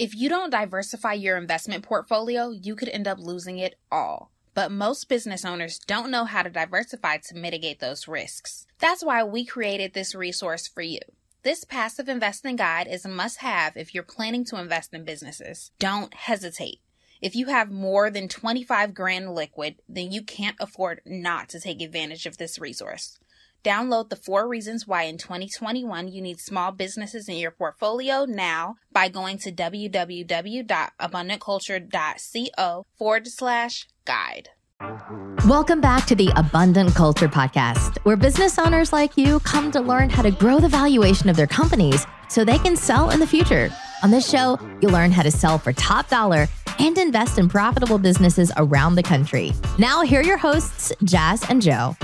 If you don't diversify your investment portfolio, you could end up losing it all. But most business owners don't know how to diversify to mitigate those risks. That's why we created this resource for you. This passive investing guide is a must have if you're planning to invest in businesses. Don't hesitate. If you have more than 25 grand liquid, then you can't afford not to take advantage of this resource. Download the four reasons why in 2021 you need small businesses in your portfolio now by going to www.abundantculture.co forward slash guide. Welcome back to the Abundant Culture Podcast, where business owners like you come to learn how to grow the valuation of their companies so they can sell in the future. On this show, you'll learn how to sell for top dollar and invest in profitable businesses around the country. Now, here are your hosts, Jazz and Joe.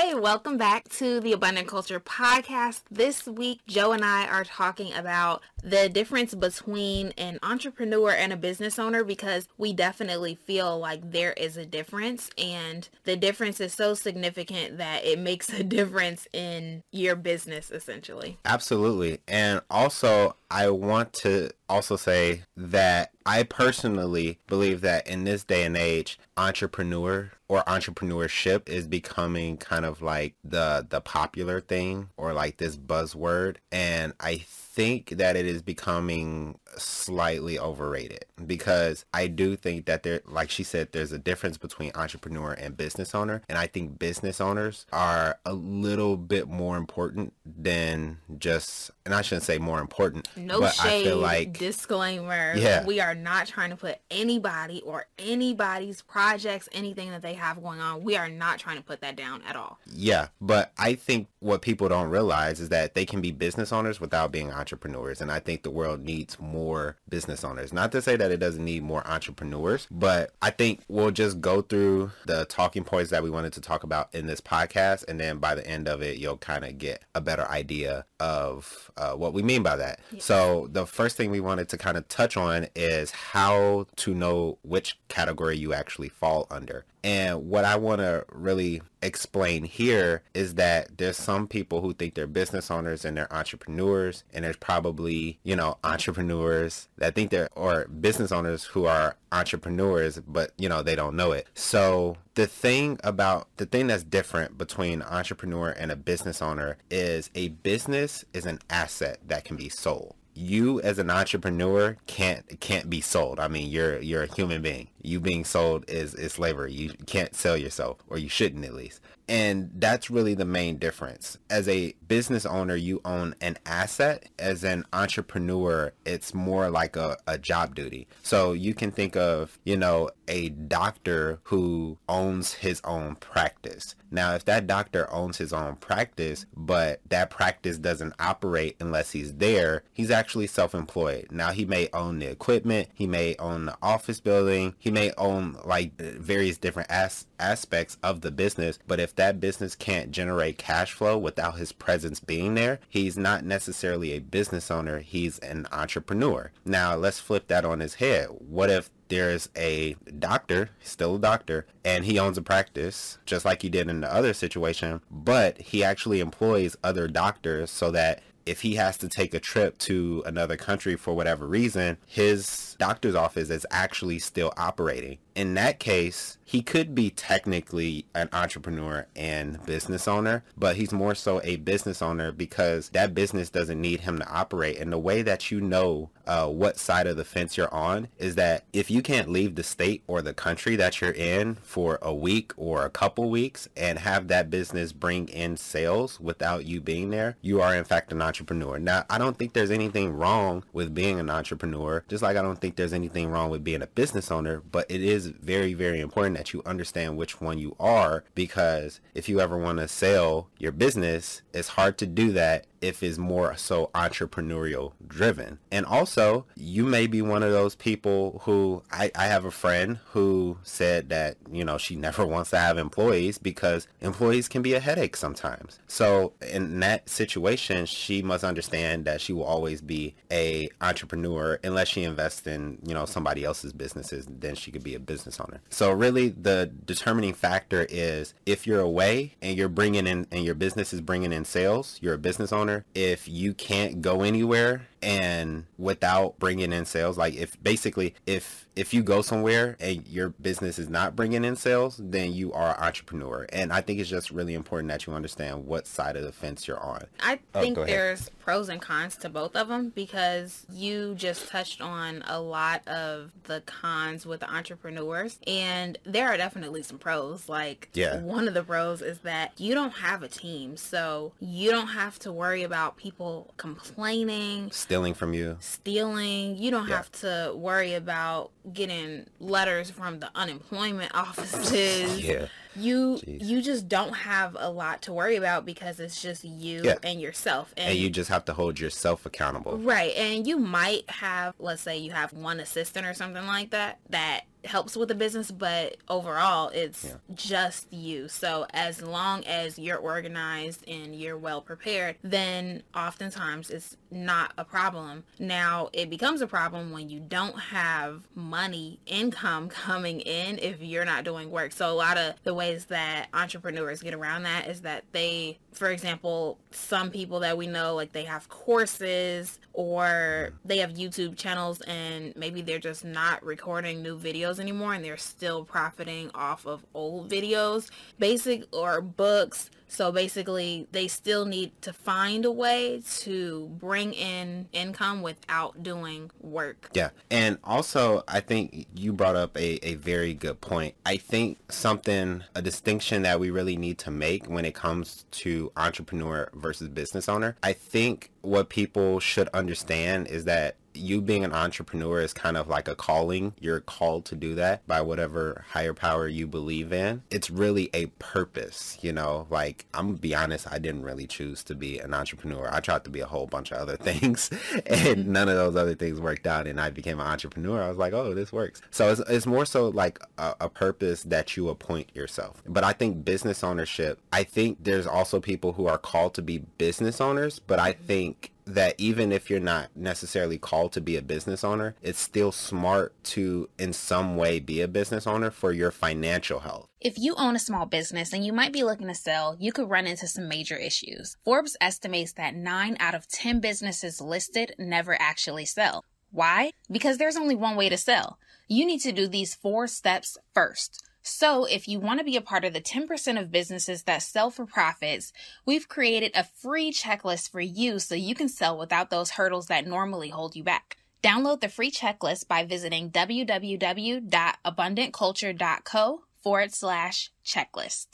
Hey, welcome back to the Abundant Culture podcast. This week, Joe and I are talking about the difference between an entrepreneur and a business owner because we definitely feel like there is a difference and the difference is so significant that it makes a difference in your business essentially. Absolutely. And also, I want to also say that I personally believe that in this day and age, entrepreneur or entrepreneurship is becoming kind of like the the popular thing or like this buzzword. And I think that it is becoming slightly overrated because I do think that there, like she said, there's a difference between entrepreneur and business owner. And I think business owners are a little bit more important than just, and I shouldn't say more important, no but shade, I feel like, disclaimer. Yeah. We are not trying to put anybody or anybody's projects, anything that they have going on, we are not trying to put that down at all. yeah, but I think what people don't realize is that they can be business owners without being entrepreneurs. And I think the world needs more business owners. Not to say that it doesn't need more entrepreneurs, but I think we'll just go through the talking points that we wanted to talk about in this podcast. And then by the end of it, you'll kind of get a better idea of uh, what we mean by that. So the first thing we wanted to kind of touch on is how to know which category you actually fall under. And what I want to really explain here is that there's some people who think they're business owners and they're entrepreneurs, and there's probably, you know, entrepreneurs that think they're, or business owners who are entrepreneurs, but, you know, they don't know it. So the thing about, the thing that's different between entrepreneur and a business owner is a business is an asset that can be sold you as an entrepreneur can't can't be sold. I mean, you're you're a human being. You being sold is is slavery. You can't sell yourself, or you shouldn't at least. And that's really the main difference. As a business owner, you own an asset. As an entrepreneur, it's more like a, a job duty. So you can think of, you know, a doctor who owns his own practice. Now, if that doctor owns his own practice, but that practice doesn't operate unless he's there, he's actually self-employed. Now, he may own the equipment, he may own the office building, he may own like various different as- aspects of the business, but if that business can't generate cash flow without his presence being there, he's not necessarily a business owner, he's an entrepreneur. Now, let's flip that on his head. What if there's a doctor, still a doctor, and he owns a practice, just like he did in the other situation, but he actually employs other doctors so that if he has to take a trip to another country for whatever reason, his doctor's office is actually still operating. In that case, he could be technically an entrepreneur and business owner, but he's more so a business owner because that business doesn't need him to operate. And the way that you know uh, what side of the fence you're on is that if you can't leave the state or the country that you're in for a week or a couple weeks and have that business bring in sales without you being there, you are in fact an entrepreneur. Now, I don't think there's anything wrong with being an entrepreneur, just like I don't think there's anything wrong with being a business owner, but it is very, very important that you understand which one you are because if you ever want to sell your business, it's hard to do that if it's more so entrepreneurial driven. And also, you may be one of those people who I, I have a friend who said that, you know, she never wants to have employees because employees can be a headache sometimes. So in that situation, she must understand that she will always be a entrepreneur unless she invests in, you know, somebody else's businesses, then she could be a business owner. So really the determining factor is if you're away and you're bringing in and your business is bringing in sales, you're a business owner. If you can't go anywhere and without bringing in sales like if basically if if you go somewhere and your business is not bringing in sales then you are an entrepreneur. And i think it's just really important that you understand what side of the fence you're on. I Oh, think there's pros and cons to both of them because you just touched on a lot of the cons with the entrepreneurs and there are definitely some pros. Like Yeah. one of the pros is that you don't have a team so you don't have to worry about people complaining stealing from you stealing. You don't Yeah. have to worry about getting letters from the unemployment offices. yeah You Jeez. you just don't have a lot to worry about because it's just you Yeah. and yourself. And, and you just have to hold yourself accountable right. And you might have let's say you have one assistant or something like that that helps with the business, but overall it's Yeah. just you. So as long as you're organized and you're well prepared, then oftentimes it's not a problem. Now it becomes a problem when you don't have money, income coming in if you're not doing work. So a lot of the ways that entrepreneurs get around that is that they, for example, some people that we know, like they have courses or they have YouTube channels and maybe they're just not recording new videos anymore and they're still profiting off of old videos, basic or books. So basically, they still need to find a way to bring in income without doing work. Yeah. And also, I think you brought up a, a very good point. I think something, a distinction that we really need to make when it comes to entrepreneur versus business owner, I think what people should understand is that you being an entrepreneur is kind of like a calling. You're called to do that by whatever higher power you believe in. It's really a purpose, you know, like I'm gonna be honest, I didn't really choose to be an entrepreneur. I tried to be a whole bunch of other things and mm-hmm. none of those other things worked out and I became an entrepreneur. I was like, oh, this works. So it's, it's more so like a, a purpose that you appoint yourself. But I think business ownership, I think there's also people who are called to be business owners, but I mm-hmm. think that even if you're not necessarily called to be a business owner, it's still smart to in some way be a business owner for your financial health. If you own a small business and you might be looking to sell, you could run into some major issues. Forbes estimates that 9 out of 10 businesses listed never actually sell. Why? Because there's only one way to sell. You need to do these four steps first. So, if you want to be a part of the 10% of businesses that sell for profits, we've created a free checklist for you so you can sell without those hurdles that normally hold you back. Download the free checklist by visiting www.abundantculture.co forward slash checklist.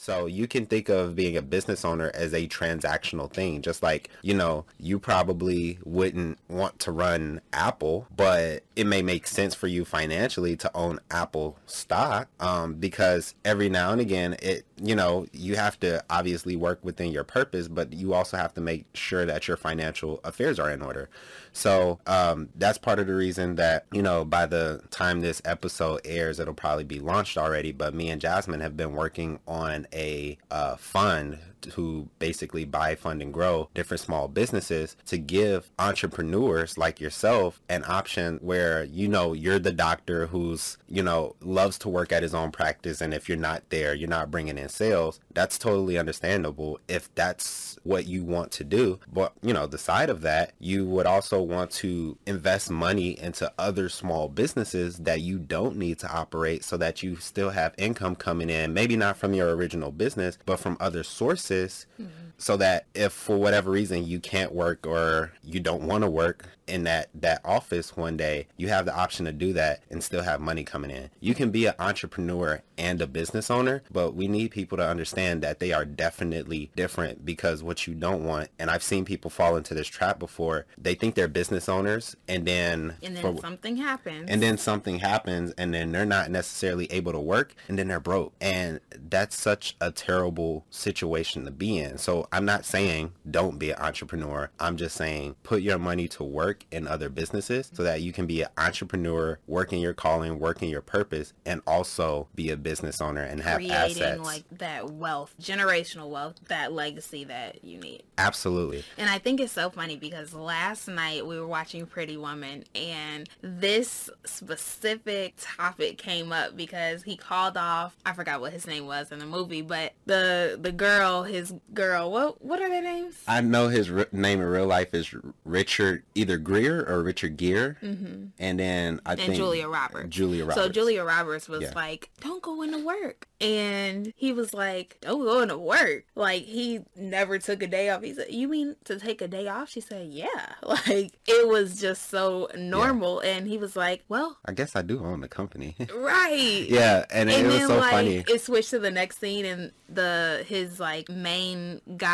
So you can think of being a business owner as a transactional thing. Just like, you know, you probably wouldn't want to run Apple, but it may make sense for you financially to own Apple stock um, because every now and again, it, you know, you have to obviously work within your purpose, but you also have to make sure that your financial affairs are in order. So um, that's part of the reason that, you know, by the time this episode airs, it'll probably be launched already. But me and Jasmine have been working on a uh, fund to basically buy, fund, and grow different small businesses to give entrepreneurs like yourself an option where, you know, you're the doctor who's, you know, loves to work at his own practice. And if you're not there, you're not bringing in sales. That's totally understandable if that's what you want to do. But, you know, the side of that, you would also want to invest money into other small businesses that you don't need to operate so that you still have income coming in, maybe not from your original business, but from other sources analysis. Mm-hmm so that if for whatever reason you can't work or you don't want to work in that that office one day you have the option to do that and still have money coming in. You can be an entrepreneur and a business owner but we need people to understand that they are definitely different because what you don't want and i've seen people fall into this trap before they think they're business owners and then And then for- something happens. and then something happens and then they're not necessarily able to work and then they're broke. And that's such a terrible situation to be in. So I'm not saying don't be an entrepreneur. I'm just saying put your money to work in other businesses so that you can be an entrepreneur, working your calling, working your purpose, and also be a business owner and have creating assets. like that wealth, generational wealth, that legacy that you need. Absolutely. And I think it's so funny because last night we were watching Pretty Woman and this specific topic came up because he called off I forgot what his name was in the movie, but the the girl, his girl, what what are their names? I know his r- name in real life is Richard either Greer or Richard Gere, mm-hmm. and then I and think Julia Roberts. Julia Roberts. So Julia Roberts was Yeah. like, "Don't go into work," and he was like, "Don't go into work." Like he never took a day off. He said, "You mean to take a day off?" She said, "Yeah." Like it was just so normal, and he was like, "Well, I guess I do own the company. right." yeah, and, it And was then so like funny. it switched to the next scene, and the his like main guy,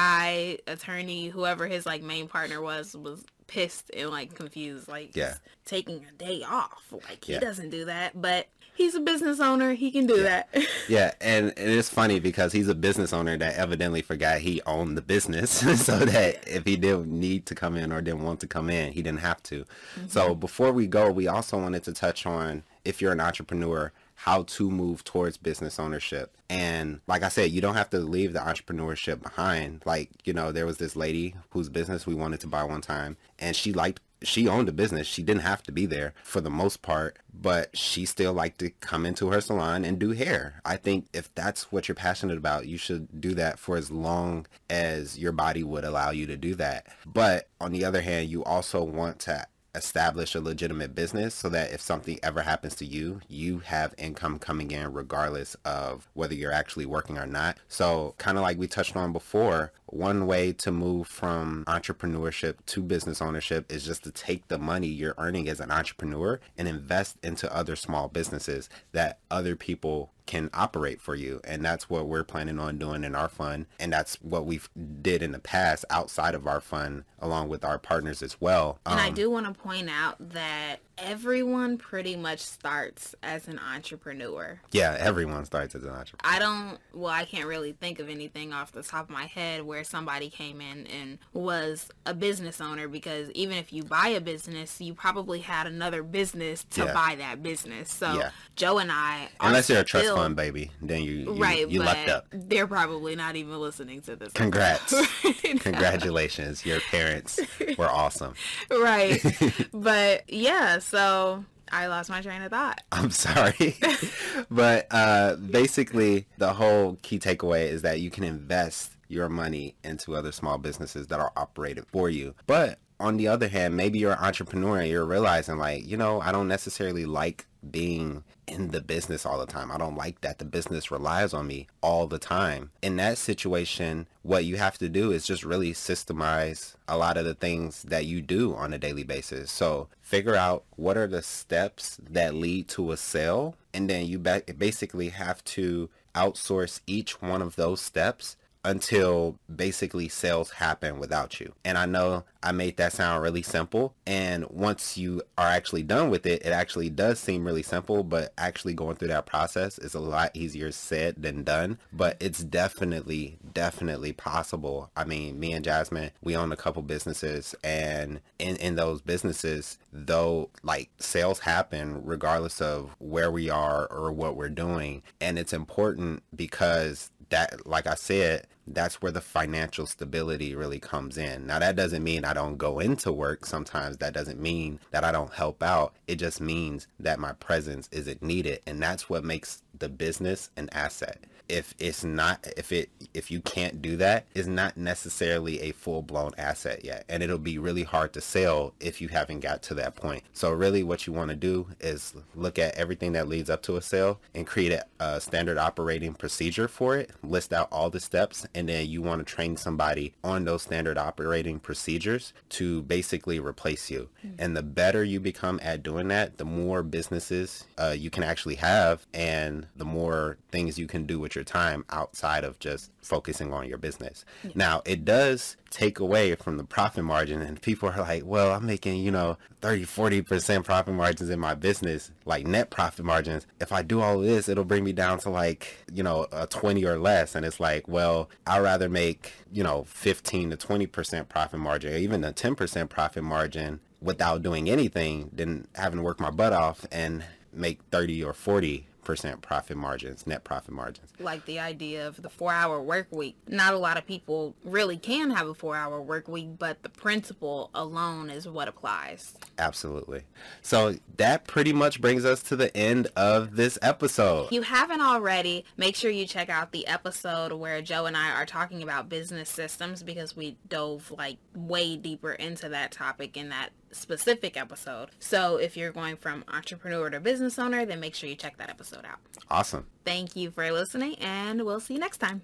attorney, whoever his like main partner was, was pissed and like confused, like Yeah. taking a day off. Like he Yeah. doesn't do that, but he's a business owner. He can do that. Yeah, and, and it's funny because he's a business owner that evidently forgot he owned the business, so that if he didn't need to come in or didn't want to come in, he didn't have to. So mm-hmm. before we go, we also wanted to touch on if you're an entrepreneur, how to move towards business ownership. And like I said, you don't have to leave the entrepreneurship behind. Like, you know, there was this lady whose business we wanted to buy one time, and she liked she owned a business. She didn't have to be there for the most part, but she still liked to come into her salon and do hair. I think if that's what you're passionate about, you should do that for as long as your body would allow you to do that. But on the other hand, you also want to establish a legitimate business so that if something ever happens to you, you have income coming in regardless of whether you're actually working or not. So kind of like we touched on before, one way to move from entrepreneurship to business ownership is just to take the money you're earning as an entrepreneur and invest into other small businesses that other people can operate for you. And that's what we're planning on doing in our fund. And that's what we've did in the past outside of our fund along with our partners as well. And I Um, do want to point out that everyone pretty much starts as an entrepreneur. yeah everyone starts as an entrepreneur I don't, well, I can't really think of anything off the top of my head where somebody came in and was a business owner because even if you buy a business, you probably had another business to Yeah. buy that business. So Yeah. Joe and I, unless you're a trust still- fund baby then you you, right? you lucked up they're probably not even listening to this. congrats episode. congratulations your parents were awesome right. but yeah, so I lost my train of thought. I'm sorry. but uh, basically, the whole key takeaway is that you can invest your money into other small businesses that are operated for you. But on the other hand, maybe you're an entrepreneur and you're realizing, like, you know, I don't necessarily like being in the business all the time. I don't like that the business relies on me all the time. In that situation, what you have to do is just really systemize a lot of the things that you do on a daily basis. So figure out what are the steps that lead to a sale. And then you basically have to outsource each one of those steps until basically sales happen without you. And I know I made that sound really simple. And once you are actually done with it, it actually does seem really simple, but actually going through that process is a lot easier said than done. But it's definitely, definitely possible. I mean, me and Jasmine, we own a couple businesses and in, in those businesses, though like sales happen regardless of where we are or what we're doing. And it's important because that like I said, that's where the financial stability really comes in. Now that doesn't mean I don't go into work sometimes. That doesn't mean that I don't help out. It just means that my presence isn't needed and that's what makes the business an asset. If it's not if it if you can't do that is not necessarily a full-blown asset yet. And it'll be really hard to sell if you haven't got to that point. So really what you want to do is look at everything that leads up to a sale and create a, a standard operating procedure for it, list out all the steps, and then you want to train somebody on those standard operating procedures to basically replace you. And the better you become at doing that, the more businesses uh, you can actually have and the more things you can do with your time outside of just focusing on your business. Yeah. Now, it does take away from the profit margin and people are like, well, I'm making, you know, 30, 40% profit margins in my business, like net profit margins. If I do all of this, it'll bring me down to like, you know, a 20 or less. And it's like, well, I'd rather make, you know, 15 to 20% profit margin, or even a 10% profit margin without doing anything than having to work my butt off and make 30 or 40 percent profit margins, net profit margins. Like the idea of the four hour work week. Not a lot of people really can have a four hour work week, but the principle alone is what applies. Absolutely. So that pretty much brings us to the end of this episode. If you haven't already, make sure you check out the episode where Joe and I are talking about business systems because we dove like way deeper into that topic in that specific episode. So if you're going from entrepreneur to business owner, then make sure you check that episode out. Awesome. Thank you for listening, and we'll see you next time.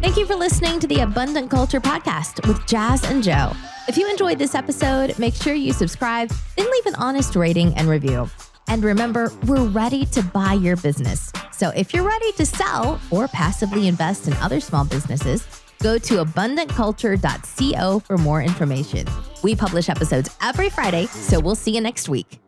Thank you for listening to the Abundant Culture Podcast with Jazz and Joe. If you enjoyed this episode, make sure you subscribe, then leave an honest rating and review. And remember, we're ready to buy your business. So if you're ready to sell or passively invest in other small businesses, Go to abundantculture.co for more information. We publish episodes every Friday, so we'll see you next week.